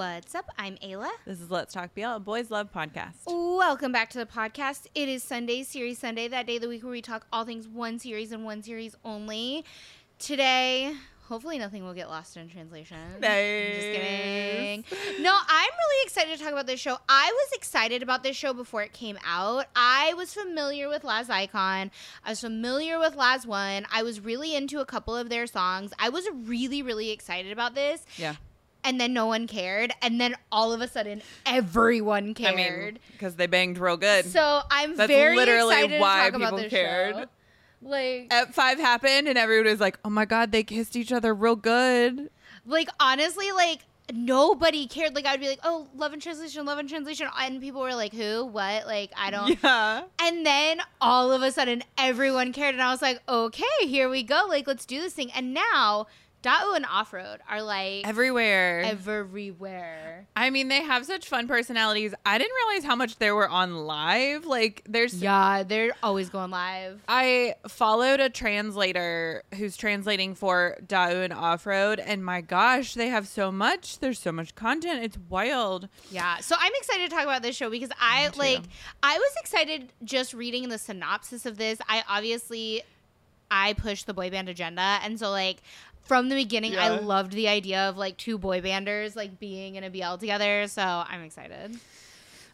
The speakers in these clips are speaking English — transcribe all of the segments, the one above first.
What's up? I'm Ayla. This is Let's Talk BL, a boys love podcast. Welcome back to the podcast. It is Sunday, Series Sunday, that day of the week where we talk all things one series and one series only. Today, hopefully nothing will get lost in translation. Just kidding. No, I'm really excited to talk about this show. I was excited about this show before it came out. I was familiar with LAZ iCON. I was familiar with LAZ1. I was really into a couple of their songs. I was really, really excited about this. Yeah. And then no one cared, and then all of a sudden everyone cared. I cared. mean, because they banged real good. so I'm That's very literally excited why to talk about people this cared. show. Like, Ep five happened, and everyone was like, "Oh my god, they kissed each other real good." like honestly, like nobody cared. Like I'd be like, oh, love and translation, love and translation, and people were like, who, what? Like I don't. Yeah. And then all of a sudden, everyone cared, and I was like, okay, here we go. Like let's do this thing. And now, Dao and Off Road are like Everywhere. everywhere. I mean, they have such fun personalities. I didn't realize how much they were on live. Like, there's Yeah, they're always going live. I followed a translator who's translating for Dao and Off Road, and my gosh, they have so much. There's so much content. It's wild. Yeah. So I'm excited to talk about this show because I like I was excited just reading the synopsis of this. I obviously I pushed the boy band agenda and so like from the beginning I loved the idea of like two boy banders like being in a BL together. So I'm excited.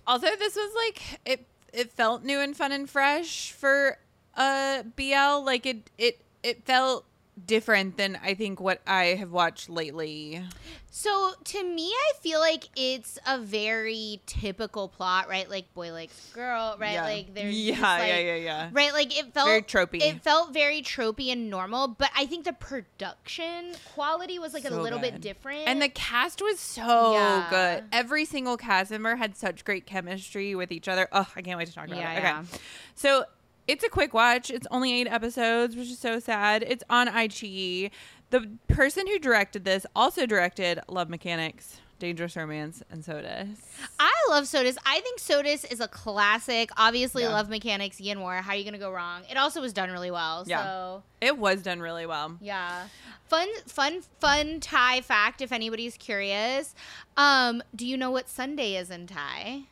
Also, this was like it. It felt new and fun and fresh for uh BL. Like it. It. It felt different than I think what I have watched lately. So to me I feel like it's a very typical plot, right? Like boy likes girl, right? Yeah. Like there's Yeah, this, yeah, yeah, yeah. Right, like it felt Very tropey. It felt very tropey and normal, but I think the production quality was like a So little bit different. And the cast was so Yeah. good. Every single cast member had such great chemistry with each other. Oh, I can't wait to talk about Yeah, it. Okay. So it's a quick watch. It's only eight episodes, which is so sad. It's on iQIYI. The person who directed this also directed Love Mechanics, Dangerous Romance, and SOTUS. I love SOTUS. I think SOTUS is a classic. Obviously, Yeah. Love Mechanics, YinWar. How are you gonna go wrong? It also was done really well. Yeah. So It was done really well. yeah, fun, fun, fun Thai fact. If anybody's curious, um, do you know what Sunday is in Thai?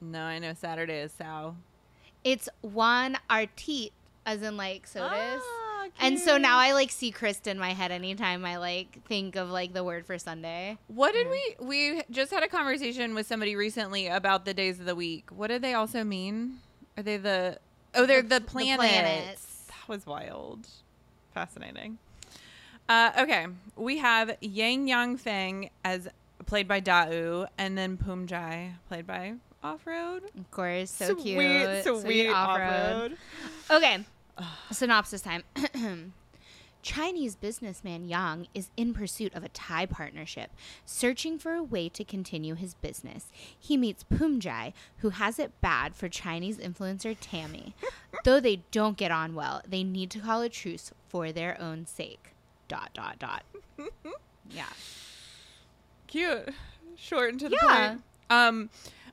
No, I know Saturday is Sao. It's Wan Artit, as in like SOTUS. Ah, And so now I like see Krista in my head anytime I like think of like the word for Sunday. What did we we just had a conversation with somebody recently about the days of the week. What did they also mean? Are they the Oh, they're The- the, the planets. planets. That was wild. Fascinating. Uh, okay, we have Yang Yang Feng as played by Dao, and then Poomjai played by Off Road. Of course, so sweet, cute, sweet, sweet off-road. Okay, synopsis time. Chinese businessman Yang is in pursuit of a Thai partnership, searching for a way to continue his business. He meets Poomjai, who has it bad for Chinese influencer Tammy. Though they don't get on well, they need to call a truce for their own sake. Dot dot dot. Yeah. Cute, short and to the Yeah. point. Um,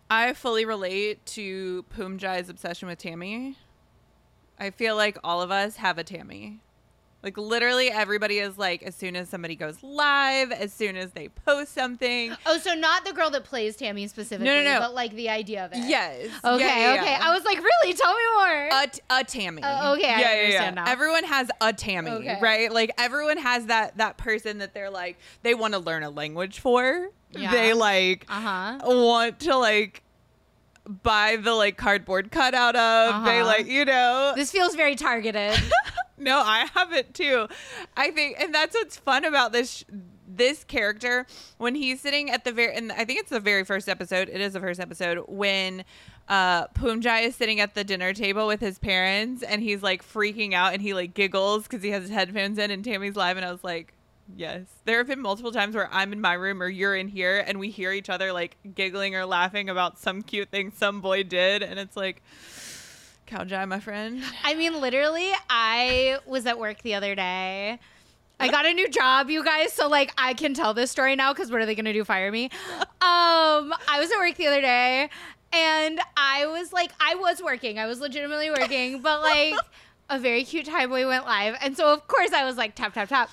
I fully relate to Poomjai's obsession with Tammy. I feel like all of us have a Tammy. Like literally everybody is like as soon as somebody goes live, as soon as they post something. Oh, so not the girl that plays Tammy specifically, No, no, no. but like the idea of it. Yes. Okay, Yeah, yeah, okay. yeah. I was like, really? Tell me more. a, t- a Tammy. Oh, okay, I understand now. Everyone has a Tammy, Okay. right? Like everyone has that that person that they're like they want to learn a language for. Yeah. They like Uh huh. want to like buy the like cardboard cutout of. They Uh-huh. like you know. This feels very targeted. no, I have it too. I think, and that's what's fun about this. This character, when he's sitting at the very, and I think it's the very first episode. It is the first episode when uh Poomjai is sitting at the dinner table with his parents, and he's like freaking out, and he like giggles because he has his headphones in, and Tammy's live, and I was like, yes. There have been multiple times where I'm in my room or you're in here, and we hear each other like giggling or laughing about some cute thing some boy did, and it's like. Kaljai, my friend. I mean, literally, I was at work the other day. I got a new job, you guys, so like I can tell this story now because what are they gonna do? Fire me? Um, I was at work the other day, and I was like, I was working, I was legitimately working, but like. A very cute Thai boy went live, and so of course I was like tap tap tap,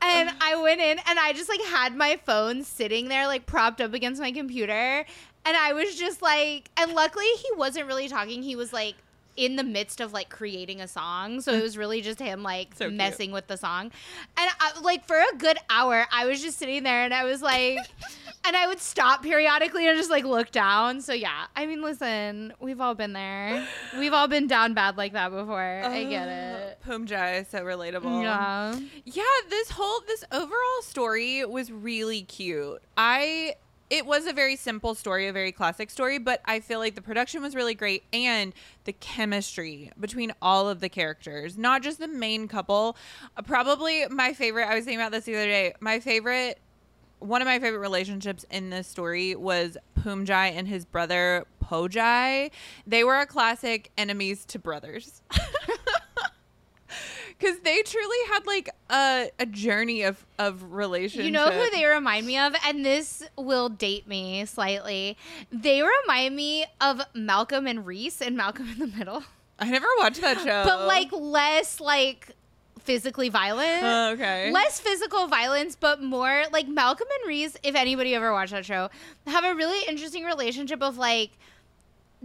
and I went in and I just like had my phone sitting there like propped up against my computer and I was just like and luckily he wasn't really talking he was like in the midst of like creating a song. So it mm. was really just him like So messing with the song. And I, like for a good hour I was just sitting there and I was like and I would stop periodically and just like look down. So yeah. I mean listen we've all been there. We've all been down bad like that before. I get it. Poomjai is so relatable. yeah. Yeah, this whole this overall story was really cute. I it was a very simple story, a very classic story, but I feel like the production was really great and the chemistry between all of the characters, not just the main couple. Uh, probably my favorite, I was thinking about this the other day. My favorite one of my favorite relationships in this story was Poomjai and his brother Pojai. They were a classic enemies to brothers. Cause they truly had like a, a journey of of relationship. You know who they remind me of, and this will date me slightly. They remind me of Malcolm and Reese and Malcolm in the Middle, I never watched that show, but like less like physically violent. Oh, okay, Less physical violence, but more like Malcolm and Reese. If anybody ever watched that show, have a really interesting relationship of like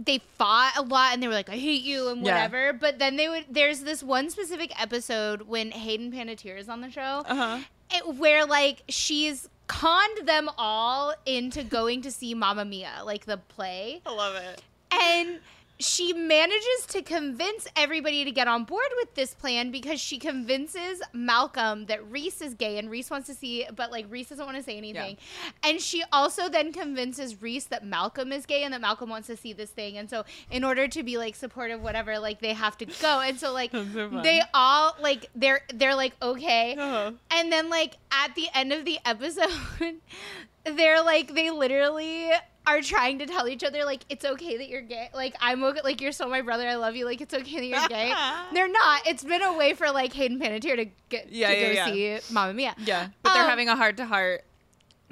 they fought a lot and they were like, I hate you and Yeah. whatever. But then they would. There's this one specific episode when Hayden Panettiere is on the show uh huh. it, where like she's conned them all into going to see Mamma Mia, like the play, I love it. and she manages to convince everybody to get on board with this plan because she convinces Malcolm that Reese is gay and Reese wants to see, but like Reese doesn't want to say anything. And she also then convinces Reese that Malcolm is gay and that Malcolm wants to see this thing. And so, in order to be like supportive, whatever, like they have to go. And so, like, so they all like they're they're like okay. Uh-huh. And then like at the end of the episode, they're like they literally are trying to tell each other like it's okay that you're gay. Like I'm okay. Like you're still my brother. I love you. Like it's okay that you're gay. they're not. It's been a way for like Hayden Panettiere to get Yeah, to yeah, go yeah. see Mamma Mia. Yeah, but they're Um, having a heart to heart.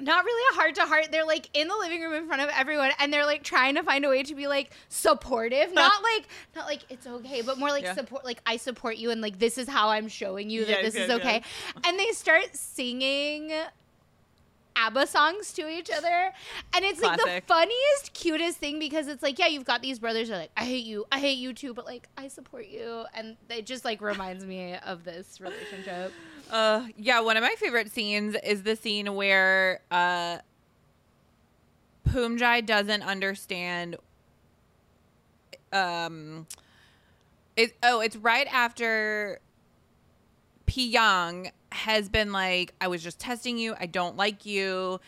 Not really a heart to heart. They're like in the living room in front of everyone, and they're like trying to find a way to be like supportive. Not like not like it's okay, but more like support. Like I support you, and like this is how I'm showing you that this is okay. And they start singing ABBA songs to each other. And it's like the funniest, cutest thing because it's like, yeah, you've got these brothers are like, I hate you, I hate you too, but like, I support you. And it just like reminds me of this relationship. Uh, yeah, one of my favorite scenes is the scene where uh, Poomjai doesn't understand. Um, it oh, it's right after Pyong has been like, I was just testing you. I don't like you.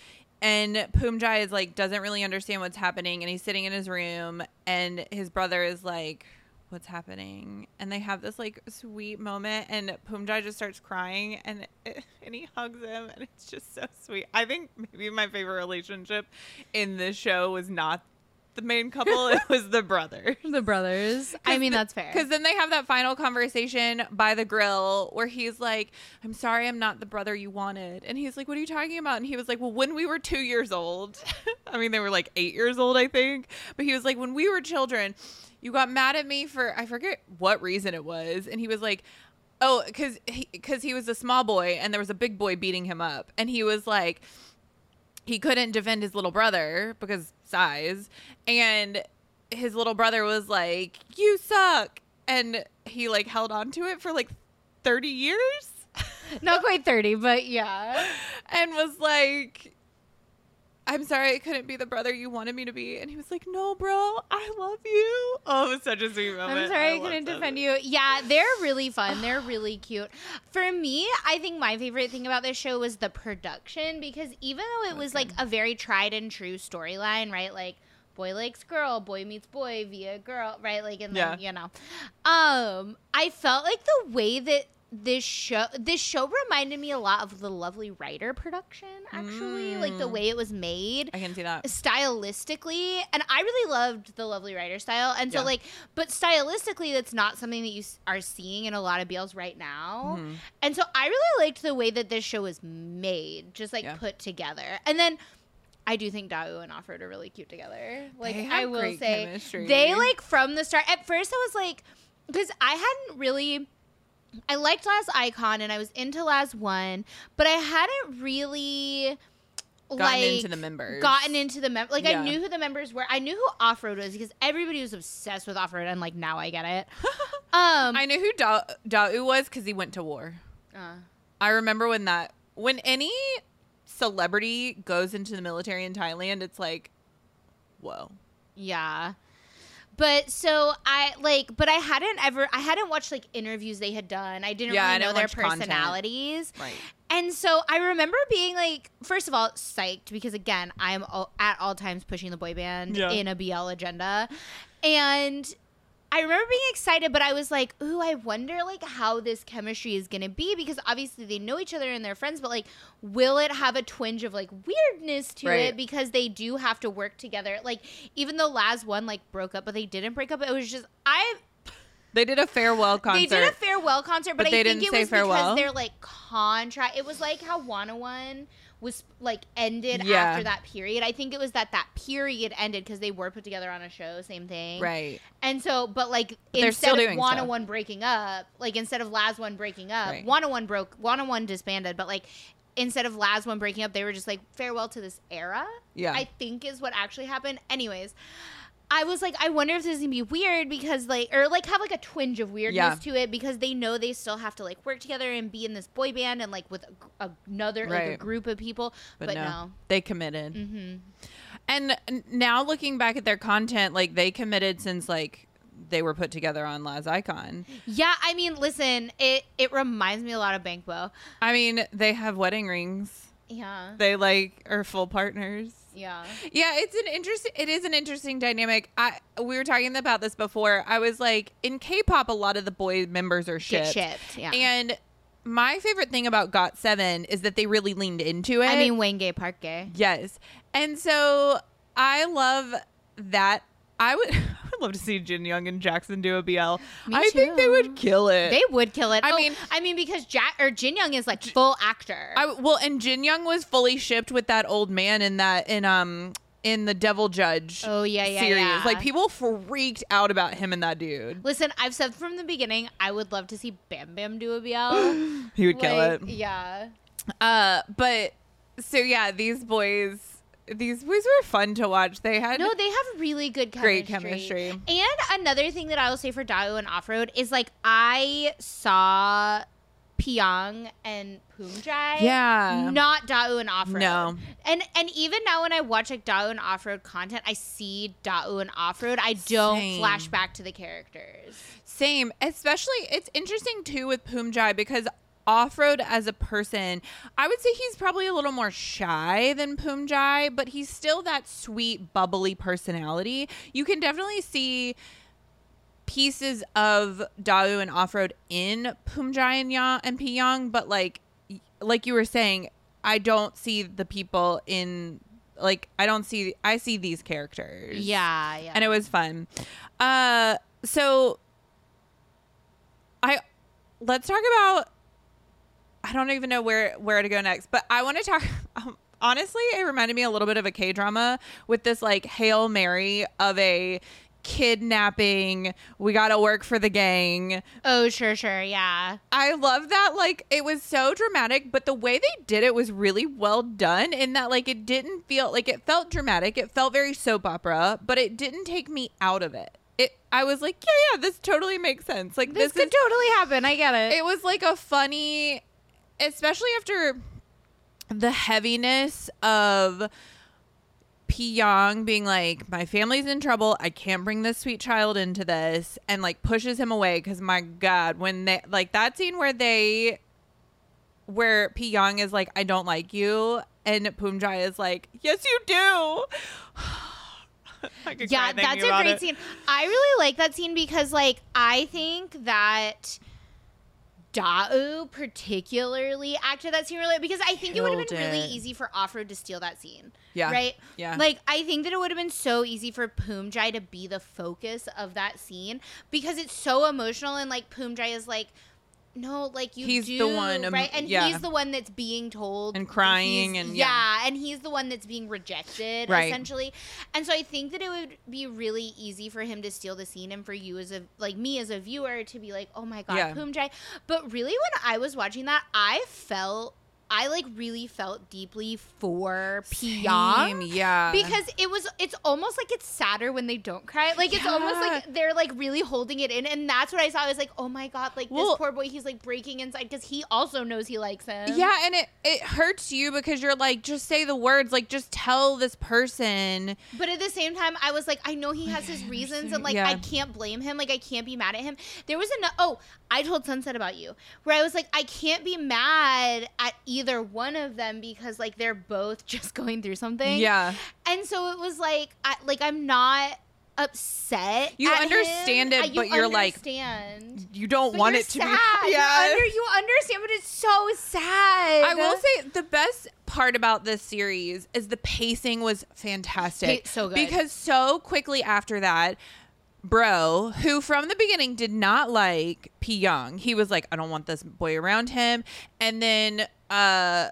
And Poomjai is like, doesn't really understand what's happening. And he's sitting in his room, and his brother is like, What's happening? And they have this like sweet moment, and Poomjai just starts crying, and and he hugs him, and it's just so sweet. I think maybe my favorite relationship in this show was not the main couple; it was the brothers. The brothers. I mean, that's fair. Because then they have that final conversation by the grill where he's like, I'm sorry I'm not the brother you wanted. And he's like, What are you talking about? And he was like, Well, when we were two years old, I mean, they were like eight years old, I think. But he was like, When we were children, you got mad at me for, I forget what reason it was. And he was like, Oh, because he, cause he was a small boy and there was a big boy beating him up. And he was like, he couldn't defend his little brother because size. And his little brother was like you suck. And he like held on to it for like 30 years? Not quite 30, but yeah. and was like I'm sorry I couldn't be the brother you wanted me to be. And he was like, No, bro, I love you. Oh, it was such a sweet moment. I'm sorry I, loved couldn't it. defend you. Yeah, they're really fun. They're really cute. For me, I think my favorite thing about this show was the production because even though it was like a very tried and true storyline, right? Like boy likes girl, boy meets boy via girl, right? Like and then, Yeah. you know. Um, I felt like the way that this show this show reminded me a lot of the lovely writer production actually like the Mm. way it was made I can see that. stylistically and i really loved the lovely writer style and so Yeah. like but stylistically that's not something that you are seeing in a lot of BLs right now Mhm. and so i really liked the way that this show was made just like Yeah. put together and then I do think Dao and Off Road are really cute together. Like I will say, chemistry. they like from the start. At first, I was like, because I hadn't really I liked LAZ iCON and I was into LAZ1, but I hadn't really like Gotten like into the members. gotten into the mem- like Yeah. I knew who the members were. I knew who Off Road was because everybody was obsessed with Off Road, and like now I get it. Um, I knew who Da- Dao was because he went to war. uh, I remember when that when any celebrity goes into the military in Thailand, it's like, whoa. yeah. But so I like, but I hadn't ever, I hadn't watched like interviews they had done. I didn't Yeah, I really know didn't their watch content. personalities. Right. And so I remember being like, first of all, psyched because again, I'm all, at all times pushing the boy band Yeah. in a BL agenda, and I remember being excited, but I was like, ooh, I wonder like how this chemistry is gonna be because obviously they know each other and they're friends, but like, will it have a twinge of like weirdness to Right. it because they do have to work together? Like, even though LAZ1 like broke up, but they didn't break up. It was just I They did a farewell concert. they did a farewell concert, but, But I they think didn't it say was farewell? because their like contract. It was like how Wanna One was like ended Yeah. after that period. I think it was that that period ended because they were put together on a show, same thing, right. And so, but like they're still instead of Wanna stuff. One breaking up, like instead of LAZ1 breaking up, Right. Wanna One broke. Wanna One disbanded, but like. Instead of LAZ1 breaking up, they were just like farewell to this era. Yeah. I think is what actually happened. Anyways, I was like, I wonder if this is gonna be weird because like, or like have like a twinge of weirdness Yeah. to it because they know they still have to like work together and be in this boy band and like with a, another like a group of people. But, But, no, no. they committed. Mm-hmm. And now looking back at their content, like they committed since like they were put together on LAZ iCON. Yeah, I mean, listen, it it reminds me a lot of Bankbo. I mean, they have wedding rings. Yeah, They like are full partners. Yeah, Yeah, it's an interesting. It is an interesting dynamic. I we were talking about this before. I was like, in K-pop, a lot of the boy members are get shipped, shipped. Yeah, and my favorite thing about GOT7 is that they really leaned into it. I mean, Wayne Gay, Park Gay. yes, and so I love that. I would, I would love to see Jin Young and Jackson do a BL. I think they would kill it. They would kill it. I Oh, mean- I mean, because Jack or Jin Young is like full actor. I well, and Jin Young was fully shipped with that old man in that in um in the Devil Judge. Oh, yeah, yeah, series. yeah. Like people freaked out about him and that dude. Listen, I've said from the beginning, I would love to see Bam Bam do a BL. He would kill Like, it. Yeah. Uh, but so yeah, these boys, these boys were fun to watch. They had No, they have really good chemistry. Great chemistry. And another thing that I will say for Dao and Off Road is like I saw Pyong and Poomjai. Yeah. Not Dao and Off Road. No. And and even now when I watch like Dao and Off Road content, I see Dao and Off Road. I don't Same. flash back to the characters. Same. Especially, it's interesting too with Poomjai because off road as a person, I would say he's probably a little more shy than Poomjai, but he's still that sweet, bubbly personality. You can definitely see pieces of Dao and off road in Poomjai and Ya and Pyong, but like, like you were saying, I don't see the people in. Like I don't see I see these characters. Yeah, yeah. and it was fun. Uh, so I let's talk about. I don't even know where where to go next, but I want to talk. Um, honestly, it reminded me a little bit of a K drama with this like hail mary of a kidnapping. We got to work for the gang. Oh, sure, sure, yeah. I love that. Like, it was so dramatic, but the way they did it was really well done in that, like, it didn't feel like it felt dramatic. It felt very soap opera, but it didn't take me out of it. It, I was like, yeah, yeah, this totally makes sense. Like, This, this, could is, totally happen. I get it. it was like a funny, especially after the heaviness of Pyong being like, my family's in trouble. I can't bring this sweet child into this, and like pushes him away because my God, when they like that scene where they, where Pyong is like, I don't like you, and Poomjai is like, Yes, you do. Yeah, that's a great it. scene. I really like that scene because, like, I think that Dao particularly acted that scene really because I think it would have been really easy for Offroad to steal that scene. Yeah. Right? Yeah. Like, I think that it would have been so easy for Poomjai to be the focus of that scene because it's so emotional and, like, Poomjai is like, no, like you He's do, the one, um, right? And yeah. he's the one that's being told And crying and- yeah. yeah. and he's the one that's being rejected Right. essentially. And so I think that it would be really easy for him to steal the scene and for you as a like me as a viewer to be like, "Oh my god, Yeah. Poomjai." But really when I was watching that, I felt I like really felt deeply for Pyong yeah. because it was it's almost like it's sadder when they don't cry like it's almost like they're like really holding it in and that's what i saw i was like oh my god like Well- this poor boy he's like breaking inside because he also knows he likes him Yeah, and it it hurts you because you're like, just say the words, like just tell this person. but at the same time i was like i know he oh, has his reasons and like Yeah. i can't blame him like i can't be mad at him there was a oh i told sunset about you where i was like i can't be mad at either one of them because like they're both just going through something Yeah, and so it was like I, like i'm not upset You understand him. it, uh, I- but you're like, understand. you don't want it to sad. be. You, under, you understand, but it's so sad. I will say the best part about this series is the pacing was fantastic. So good. Because so quickly after that, Bro, who from the beginning did not like P Young, he was like, I don't want this boy around him. And then uh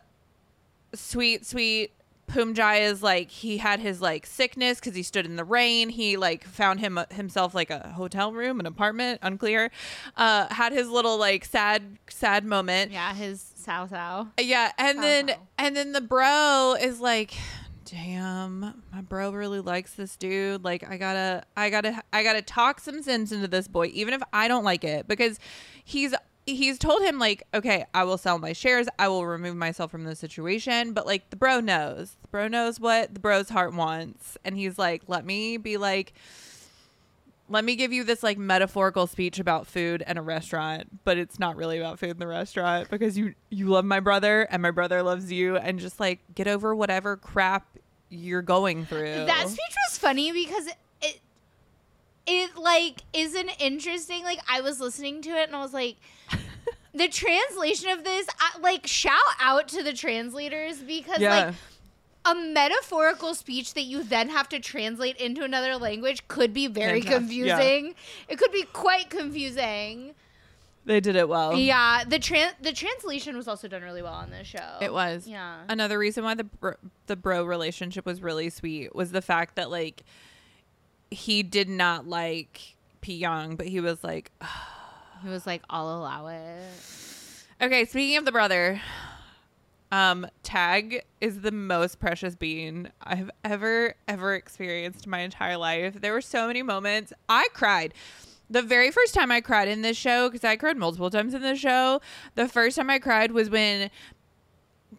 sweet, sweet Poomjai is like he had his like sickness because he stood in the rain. He like found him himself like a hotel room, an apartment, unclear. Uh, had his little like sad, sad moment. yeah, his sow sow. Yeah, and Wow. then and then the bro is like, "Damn, my bro really likes this dude. Like, I gotta, I gotta, I gotta talk some sense into this boy, even if I don't like it, because he's." He's told him like, okay, I will sell my shares. I will remove myself from the situation. But like, the bro knows. The bro knows what the bro's heart wants, and he's like, let me be like, let me give you this like metaphorical speech about food and a restaurant but it's not really about food in the restaurant because you you love my brother and my brother loves you and just like get over whatever crap you're going through That speech was funny because it, it like is an interesting. Like I was listening to it and I was like. The translation of this, I, like, shout out to the translators because, yeah like, a metaphorical speech that you then have to translate into another language could be very Fantastic. Yeah. confusing. It could be quite confusing. they did it well Yeah, the tran the translation was also done really well on this show. it was Yeah. another reason why the bro, the bro relationship was really sweet was the fact that like he did not like P Young but he was like He was like, "I'll allow it." Okay, speaking of the brother, um, Tag is the most precious being I've ever, ever experienced in my entire life. There were so many moments. I cried. The very first time I cried in this show, because I cried multiple times in this show, the first time I cried was when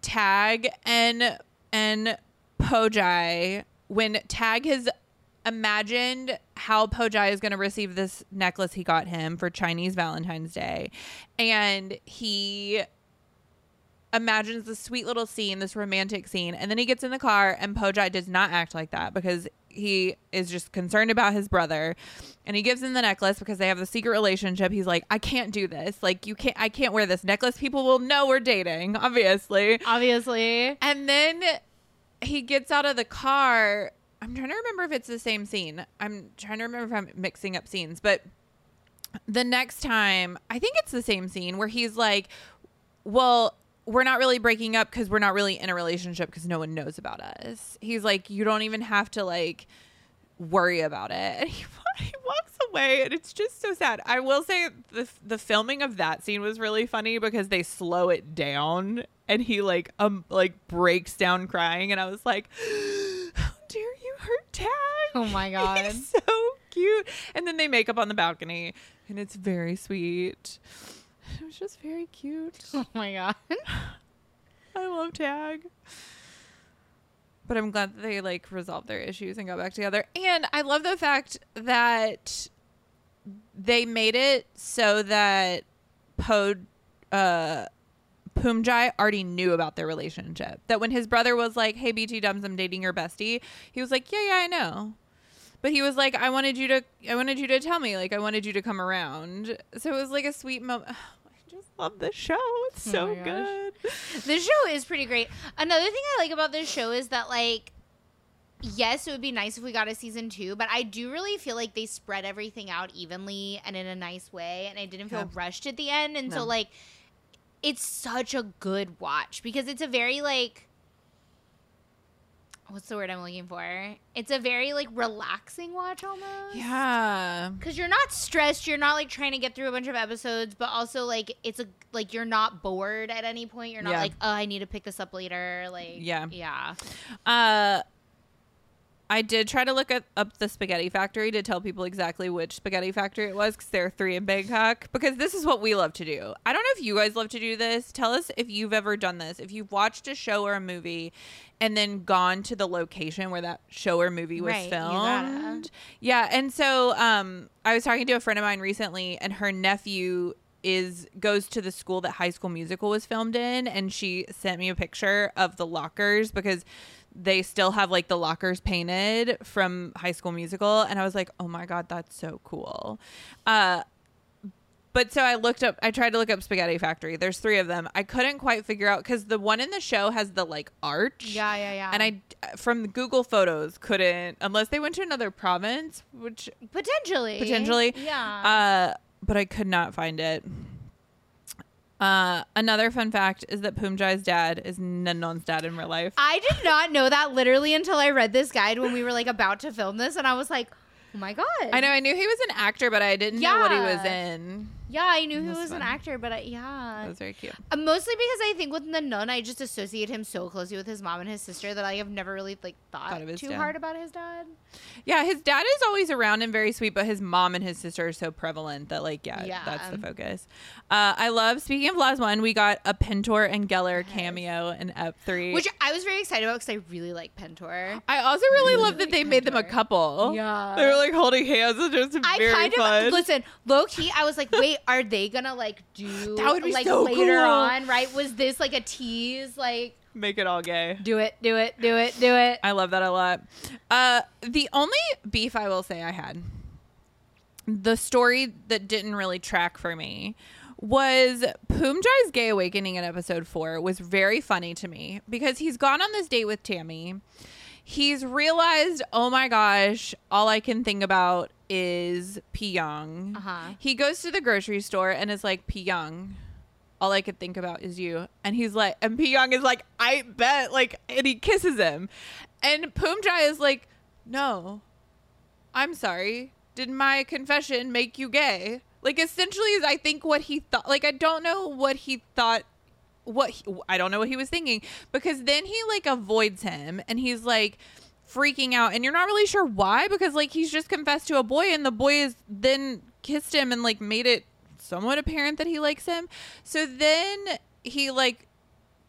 Tag and and Pojai, when Tag has imagined how Pojai is going to receive this necklace he got him for Chinese Valentine's Day. And he imagines this sweet little scene, this romantic scene. And then he gets in the car, and Pojai does not act like that because he is just concerned about his brother. And he gives him the necklace because they have the secret relationship. He's like, I can't do this. Like, you can't, I can't wear this necklace. People will know we're dating, obviously. Obviously. And then he gets out of the car. I'm trying to remember if it's the same scene. I'm trying to remember if I'm mixing up scenes, but the next time, I think it's the same scene where he's like, "Well, we're not really breaking up because we're not really in a relationship because no one knows about us." He's like, "You don't even have to like worry about it." And he, he walks away, and it's just so sad. I will say the the filming of that scene was really funny because they slow it down, and he like um like breaks down crying, and I was like, "How dare you hurt Tag?" Oh my god. He's so cute. And then they make up on the balcony, and it's very sweet. It was just very cute. oh my god. I love Tag. But I'm glad that they like resolved their issues and got back together. And I love the fact that they made it so that Po uh Poomjai already knew about their relationship. That when his brother was like, "Hey, BT Dubs, I'm dating your bestie," he was like, "Yeah, yeah, I know." But he was like, "I wanted you to, I wanted you to tell me, like, I wanted you to come around." So it was like a sweet moment. I just love this show. It's Oh so gosh. good. this show is pretty great. Another thing I like about this show is that like yes, it would be nice if we got a season two, but I do really feel like they spread everything out evenly and in a nice way, and I didn't feel Yeah. rushed at the end, and so like, it's such a good watch because it's a very like. What's the word I'm looking for? It's a very like relaxing watch almost. Yeah. Cause you're not stressed, you're not like trying to get through a bunch of episodes, but also like it's a like you're not bored at any point. You're not Yeah. like, oh, I need to pick this up later. Like, Yeah. yeah. Uh, I did try to look at, up the Spaghetti Factory to tell people exactly which Spaghetti Factory it was because there are three in Bangkok. Because this is what we love to do. I don't know if you guys love to do this. Tell us if you've ever done this. If you've watched a show or a movie and then gone to the location where that show or movie was Right, filmed. Yeah, and so um, I was talking to a friend of mine recently, and her nephew is goes to the school that High School Musical was filmed in, and she sent me a picture of the lockers because they still have like the lockers painted from High School Musical, and I was like, oh my god, that's so cool. Uh, but so I looked up, I tried to look up Spaghetti Factory. There's three of them. I couldn't quite figure out because the one in the show has the like arch. Yeah, yeah, yeah. And I, from the Google Photos, couldn't unless they went to another province, which potentially. potentially. Yeah. Uh, but I could not find it. Uh, another fun fact is that Poomjai's dad is Nanon's dad in real life. I did not know that literally until I read this guide when we were like about to film this, and I was like, oh my god. I know I knew he was an actor, but I didn't know what he was in. Yeah, I knew he was an actor, but I, yeah. That was very cute. Uh, Mostly because I think with the nun, I just associate him so closely with his mom and his sister that I have never really like thought, Thought too dad. hard about his dad. Yeah, his dad is always around and very sweet, but his mom and his sister are so prevalent that, like, yeah, Yeah. that's the focus. Uh, I love, speaking of LAZ1, we got a Pentor and Geller cameo in Ep 3. Which I was very excited about because I really like Pentor. I also really love that like they made them a couple. Yeah. They were like holding hands and just I very kind fun. of listen, low key. I was like, wait, are they gonna like do That would be like so later cool. on? Right? Was this like a tease? Like, Make it all gay. do it, do it, do it, do it. I love that a lot. Uh, the only beef I will say I had, the story that didn't really track for me, was Poomjai's gay awakening in episode four was very funny to me because he's gone on this date with Tammy. He's realized, oh my gosh, all I can think about is Pyong. Uh-huh. He goes to the grocery store and is like, Pyong, all I could think about is you. And he's like, and Pyong is like, I bet, like, and he kisses him. And Poomjai is like, no, I'm sorry. Did my confession make you gay? Like, essentially, is I think what he thought. Like, I don't know what he thought. What he, I don't know what he was thinking because then he like avoids him and he's like freaking out and you're not really sure why because like he's just confessed to a boy and the boy is then kissed him and like made it somewhat apparent that he likes him. So then he like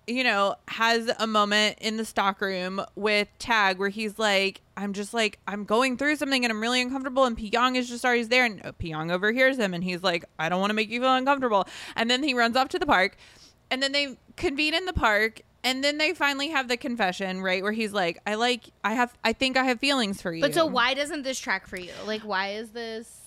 you know, has a moment in the stockroom with Tag where he's like, I'm just like, I'm going through something and I'm really uncomfortable. And Pyong is just always there. And uh, Pyong overhears him and he's like, I don't want to make you feel uncomfortable. And then he runs off to the park. And then they convene in the park. And then they finally have the confession, right? Where he's like, I like, I have, I think I have feelings for you. But so why doesn't this track for you? Like, why is this?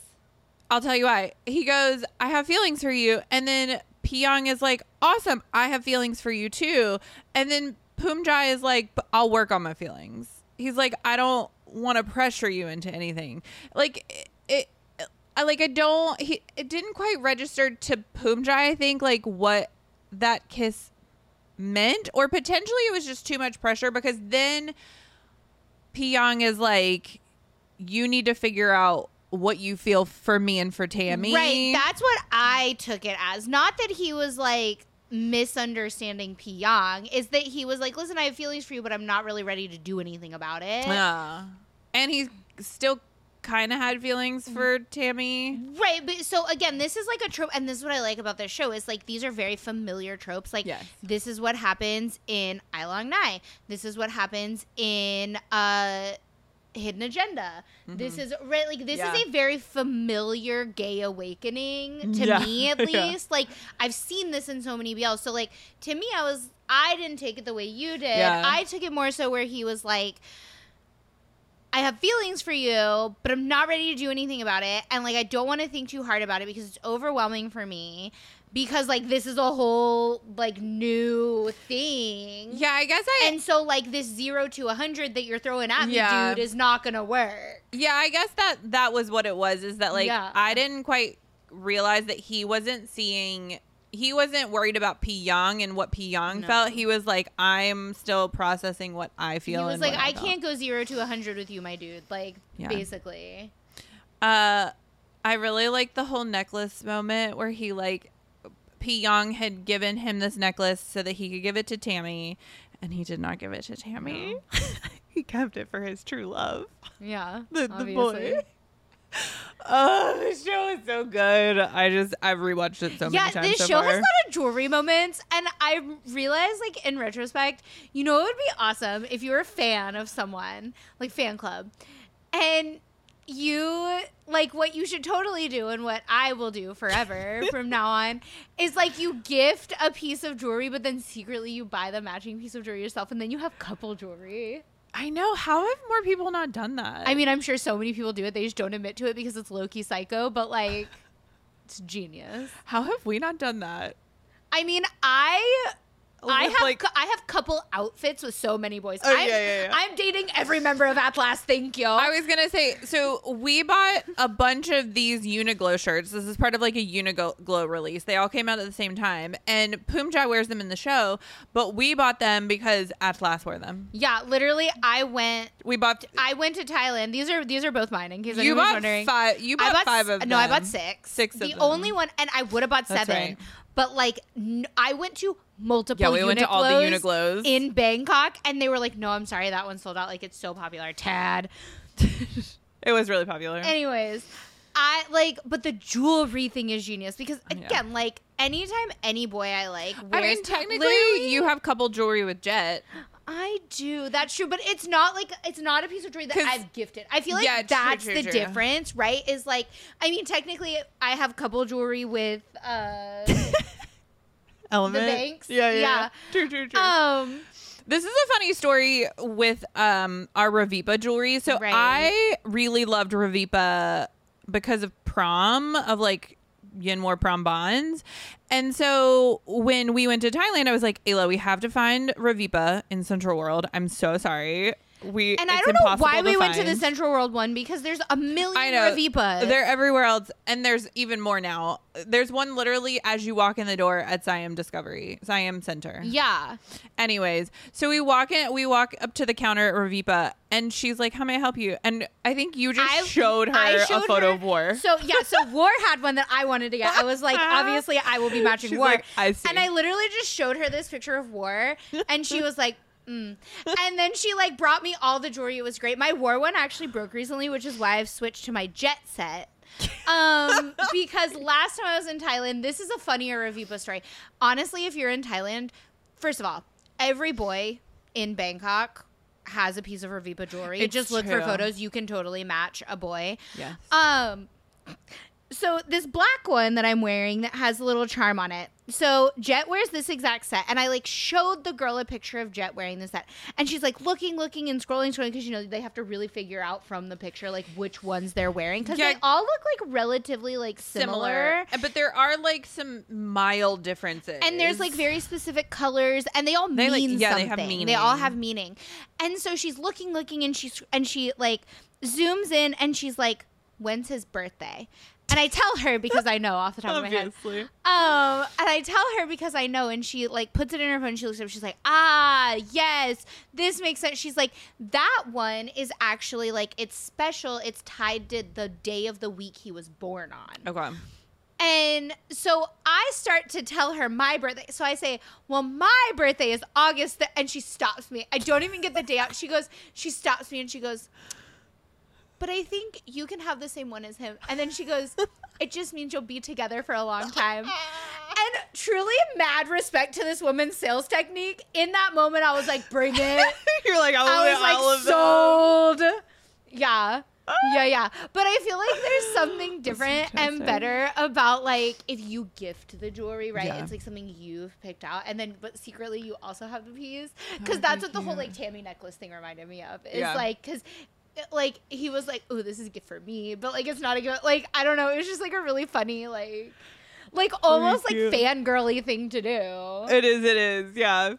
I'll tell you why. He goes, I have feelings for you. And then Pyong is like, awesome. I have feelings for you too. And then Poomjai is like, I'll work on my feelings. He's like, I don't want to pressure you into anything. Like, it, it I like, I don't, he, it didn't quite register to Poomjai, I think, like what that kiss meant. Or potentially it was just too much pressure because then Pyong is like, you need to figure out what you feel for me and for Tammy. Right. That's what I took it as. Not that he was like misunderstanding Pyong. Is that he was like, listen, I have feelings for you, but I'm not really ready to do anything about it. Yeah. And he still kind of had feelings for Tammy. Right, but so again, this is like a trope, and this is what I like about this show is like these are very familiar tropes. Like Yes. this is what happens in Ai Long Nai. This is what happens in uh Hidden Agenda. This is right, like this Mm-hmm. Yeah. is a very familiar gay awakening to Yeah. me at Yeah. least. Like I've seen this in so many BLs. So like to me, I was I didn't take it the way you did. Yeah. I took it more so where he was like. I have feelings for you, but I'm not ready to do anything about it. And like, I don't want to think too hard about it because it's overwhelming for me. Because like this is a whole like new thing. Yeah, I guess I. And so like this zero to a hundred that you're throwing at me, dude, is not gonna work. Yeah, I guess that that was what it was. Is that like Yeah. I didn't quite realize that he wasn't seeing. He wasn't worried about P Young and what P Young No. felt. He was like, I'm still processing what I feel. He was like, what I can't go zero to a hundred with you, my dude. Like Yeah. basically. Uh, I really like the whole necklace moment where he like P Young had given him this necklace so that he could give it to Tammy, and he did not give it to Tammy. he kept it for his true love, Yeah. the, the boy. Oh, this show is so good. I just I've rewatched it so yeah, many times. Yeah, this so show far. has a lot of jewelry moments, and I realized, like in retrospect, you know, it would be awesome if you were a fan of someone, like fan club, and you like what you should totally do, and what I will do forever from now on is like you gift a piece of jewelry, but then secretly you buy the matching piece of jewelry yourself, and then you have couple jewelry. I know. How have more people not done that? I mean, I'm sure so many people do it; they just don't admit to it because it's low key psycho, but like. It's genius. how have we not done that? I mean, I I have like cou- I have couple outfits with so many boys. Oh, I'm, yeah, yeah, yeah. I'm dating every member of Atlas. Thank you. I was gonna say, so we bought a bunch of these Uniqlo shirts. This is part of like a Uniqlo release. They all came out at the same time, and Poomja wears them in the show. But we bought them because Atlas wore them. yeah, literally, I went. We bought. I went to Thailand. These are these are both mine. In case you bought wondering, five. You bought, bought five of no, I bought six. Six of The them. only one, and I would have bought seven, right. but like n- I went to multiple. Yeah, we went to all the Uniqlos in Bangkok, and they were like, "No, I'm sorry, that one sold out. Like it's so popular." Tad. It was really popular. Anyways, I like, but the jewelry thing is genius because Yeah. again, like anytime any boy I like I mean, technically, you have couple jewelry with Jet. I do. That's true, but it's not like it's not a piece of jewelry that I've gifted. I feel like Yeah, true, that's true, the true. difference, right? Is like, I mean, technically, I have couple jewelry with, uh, Element. banks? Yeah, yeah. Yeah. True, true, true. um, This is a funny story with um our Ravipa jewelry. So Right. I really loved Ravipa because of prom of like Yin wore prom bonds. And so when we went to Thailand, I was like, Ayla, we have to find Ravipa in Central World. I'm so sorry. We and I don't know why to we went to the. Central World one because there's a million I know. Ravipas. They're everywhere else, and there's even more now. There's one literally as you walk in the door at Siam Discovery, Siam Center. yeah. Anyways, so we walk in, we walk up to the counter at Ravipa, and she's like, "How may I help you?" And I think you just I- showed her I a showed photo her- of War. So yeah, so War had one that I wanted to get. I was like, obviously, I will be matching She's War. like, I see. And I literally just showed her this picture of War, and she was like. Mm. And then she like brought me all the jewelry. It was great. My war one actually broke recently, which is why I've switched to my jet set. Um, because last time I was in Thailand, this is a funnier Ravipa story. Honestly, if you're in Thailand, first of all, every boy in Bangkok has a piece of Ravipa jewelry. It's Just look true. for photos. You can totally match a boy. yes. Um, so this black one that I'm wearing that has a little charm on it. So Jet wears this exact set, and I like showed the girl a picture of Jet wearing this set, and she's like looking, looking, and scrolling, scrolling because you know they have to really figure out from the picture like which ones they're wearing because Yeah. they all look like relatively like similar. but there are like some mild differences, And there's like very specific colors, and they all They, like- mean yeah, they something. have They all have meaning. And so she's looking, looking, and she's and she like zooms in, and she's like, "When's his birthday?" And I tell her because I know off the top of my head. obviously. Um, and I tell her because I know, and she like puts it in her phone. She looks up. She's like, "Ah, yes, this makes sense." She's like, "That one is actually like it's special. It's tied to the day of the week he was born on." Okay. And so I start to tell her my birthday. So I say, "Well, my birthday is August," th-, and she stops me. I don't even get the day out. She goes, she stops me, and she goes, "But I think you can have the same one as him." And then she goes, "It just means you'll be together for a long time." And truly, mad respect to this woman's sales technique. In that moment, I was like, "Bring it." You're like, I'll I was all like, of them. sold. Yeah. Yeah, yeah. But I feel like there's something different and better about like if you gift the jewelry, right? Yeah. It's like something you've picked out, and then but secretly you also have the piece because would that's what the whole like Tammy necklace thing reminded me of. Is Yeah. like like he was like, "Oh, this is a gift for me," but like it's not a gift. Like I don't know. It was just like a really funny like, like almost like fangirly thing to do. It is. It is. Yeah.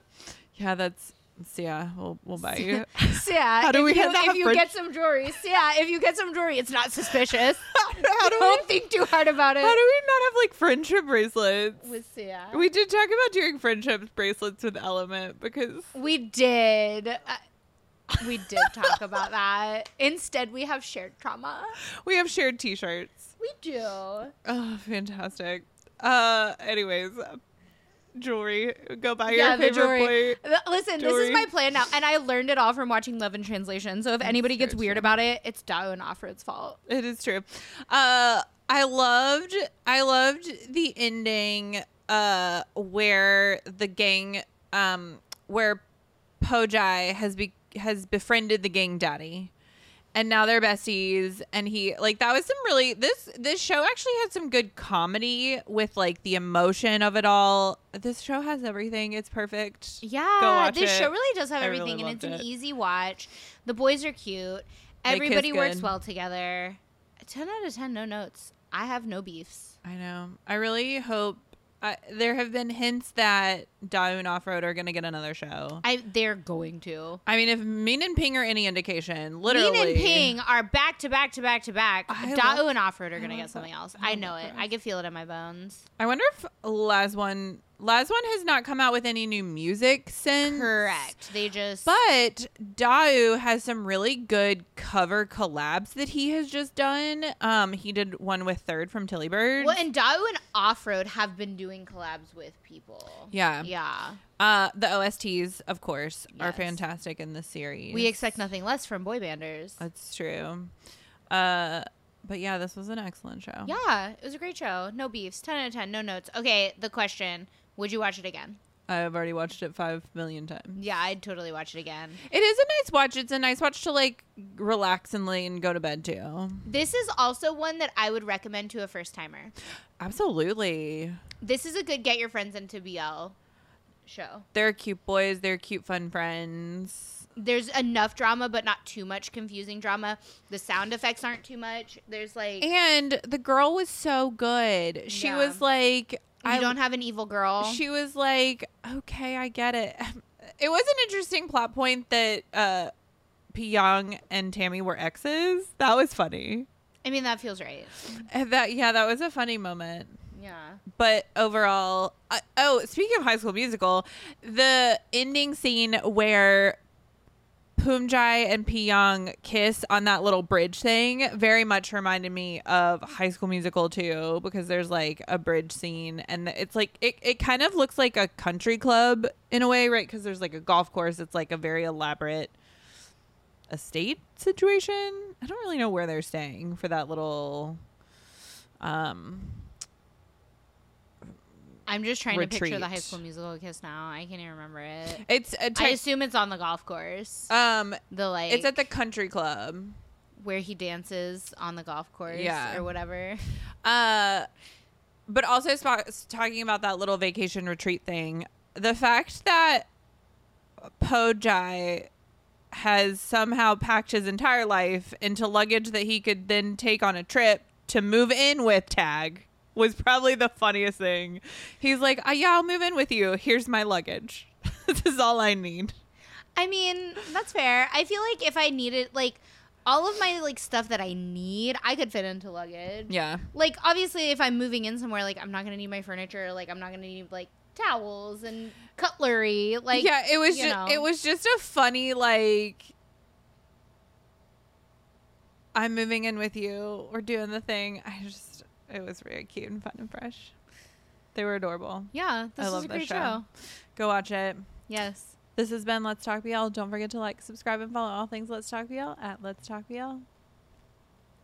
Yeah. That's. So yeah, we'll we'll buy you. So yeah, how do we you, if you get some jewelry? So yeah, if you get some jewelry, it's not suspicious. how do Don't we, think too hard about it. How do we not have like friendship bracelets? With yeah, We did talk about doing friendship bracelets with Element because we did. Uh, we did talk about that. Instead, we have shared trauma. We have shared T-shirts. We do. Oh, fantastic. Uh, anyways, jewelry. Go buy yeah, your favorite jewelry. Listen, jewelry. this is my plan now, and I learned it all from watching Love in Translation. So if That's anybody gets weird true. about it, it's Dao and Off Road's fault. It is true. Uh, I loved, I loved the ending. Uh, where the gang, um, where Pojai has be has befriended the gang daddy and now they're besties and he like that was some really this this show actually had some good comedy with like the emotion of it all. This show has everything. It's perfect. Yeah this it. show really does have I everything really and it's it. an easy watch. The boys are cute. Everybody works well together. 10 out of 10 no notes. I have no beefs. I know. I really hope there have been hints that Dao and Off Road are going to get another show. I they're going to. I mean, if Min and Ping are any indication, literally, Min and Ping are back to back to back to back. Dao and Off Road are going to get something that. else. I, I know it. That. I can feel it in my bones. I wonder if LAZ1 LAZ1 has not come out with any new music since. Correct. They just. But Dao has some really good cover collabs that he has just done. Um, he did one with Third from Tilly Bird. Well, and Dao and Off Road have been doing collabs with people. Yeah. Yeah. Uh, the OSTs, of course, yes. are fantastic in this series. We expect nothing less from boy banders. That's true. Uh, but yeah, this was an excellent show. Yeah, it was a great show. No beefs. 10 out of 10. No notes. Okay, the question would you watch it again? I've already watched it five million times. Yeah, I'd totally watch it again. It is a nice watch. It's a nice watch to like relax and lay and go to bed too. This is also one that I would recommend to a first timer. Absolutely. This is a good get your friends into BL show. They're cute boys. They're cute, fun friends. There's enough drama, but not too much confusing drama. The sound effects aren't too much. There's like. And the girl was so good. She yeah. was like, I, don't have an evil girl. She was like, okay, I get it. It was an interesting plot point that uh, Young and Tammy were exes. That was funny. I mean, that feels right. And that yeah, that was a funny moment. Yeah. But overall, uh, oh, speaking of High School Musical, the ending scene where Poomjai and Young kiss on that little bridge thing very much reminded me of High School Musical too, because there's like a bridge scene and it's like it, it kind of looks like a country club in a way, right? Because there's like a golf course. It's like a very elaborate estate situation. I don't really know where they're staying for that little um I'm just trying retreat. to picture the High School Musical kiss now. I can't even remember it. It's I assume it's on the golf course. Um, the like it's at the country club where he dances on the golf course, yeah. or whatever. Uh, but also sp- talking about that little vacation retreat thing. The fact that Poomjai has somehow packed his entire life into luggage that he could then take on a trip to move in with Tag was probably the funniest thing. He's like, oh, "Yeah, I'll move in with you. Here's my luggage. this is all I need." I mean, that's fair. I feel like if I needed like all of my like stuff that I need, I could fit into luggage. Yeah. Like obviously if I'm moving in somewhere like I'm not going to need my furniture, like I'm not going to need like towels and cutlery, like Yeah, it was just know. it was just a funny like I'm moving in with you. We're doing the thing. I just it was very cute and fun and fresh. They were adorable. Yeah, this I love a great show. show. Go watch it. Yes. This has been Let's Talk BL. Don't forget to like, subscribe, and follow all things Let's Talk BL at Let's Talk BL.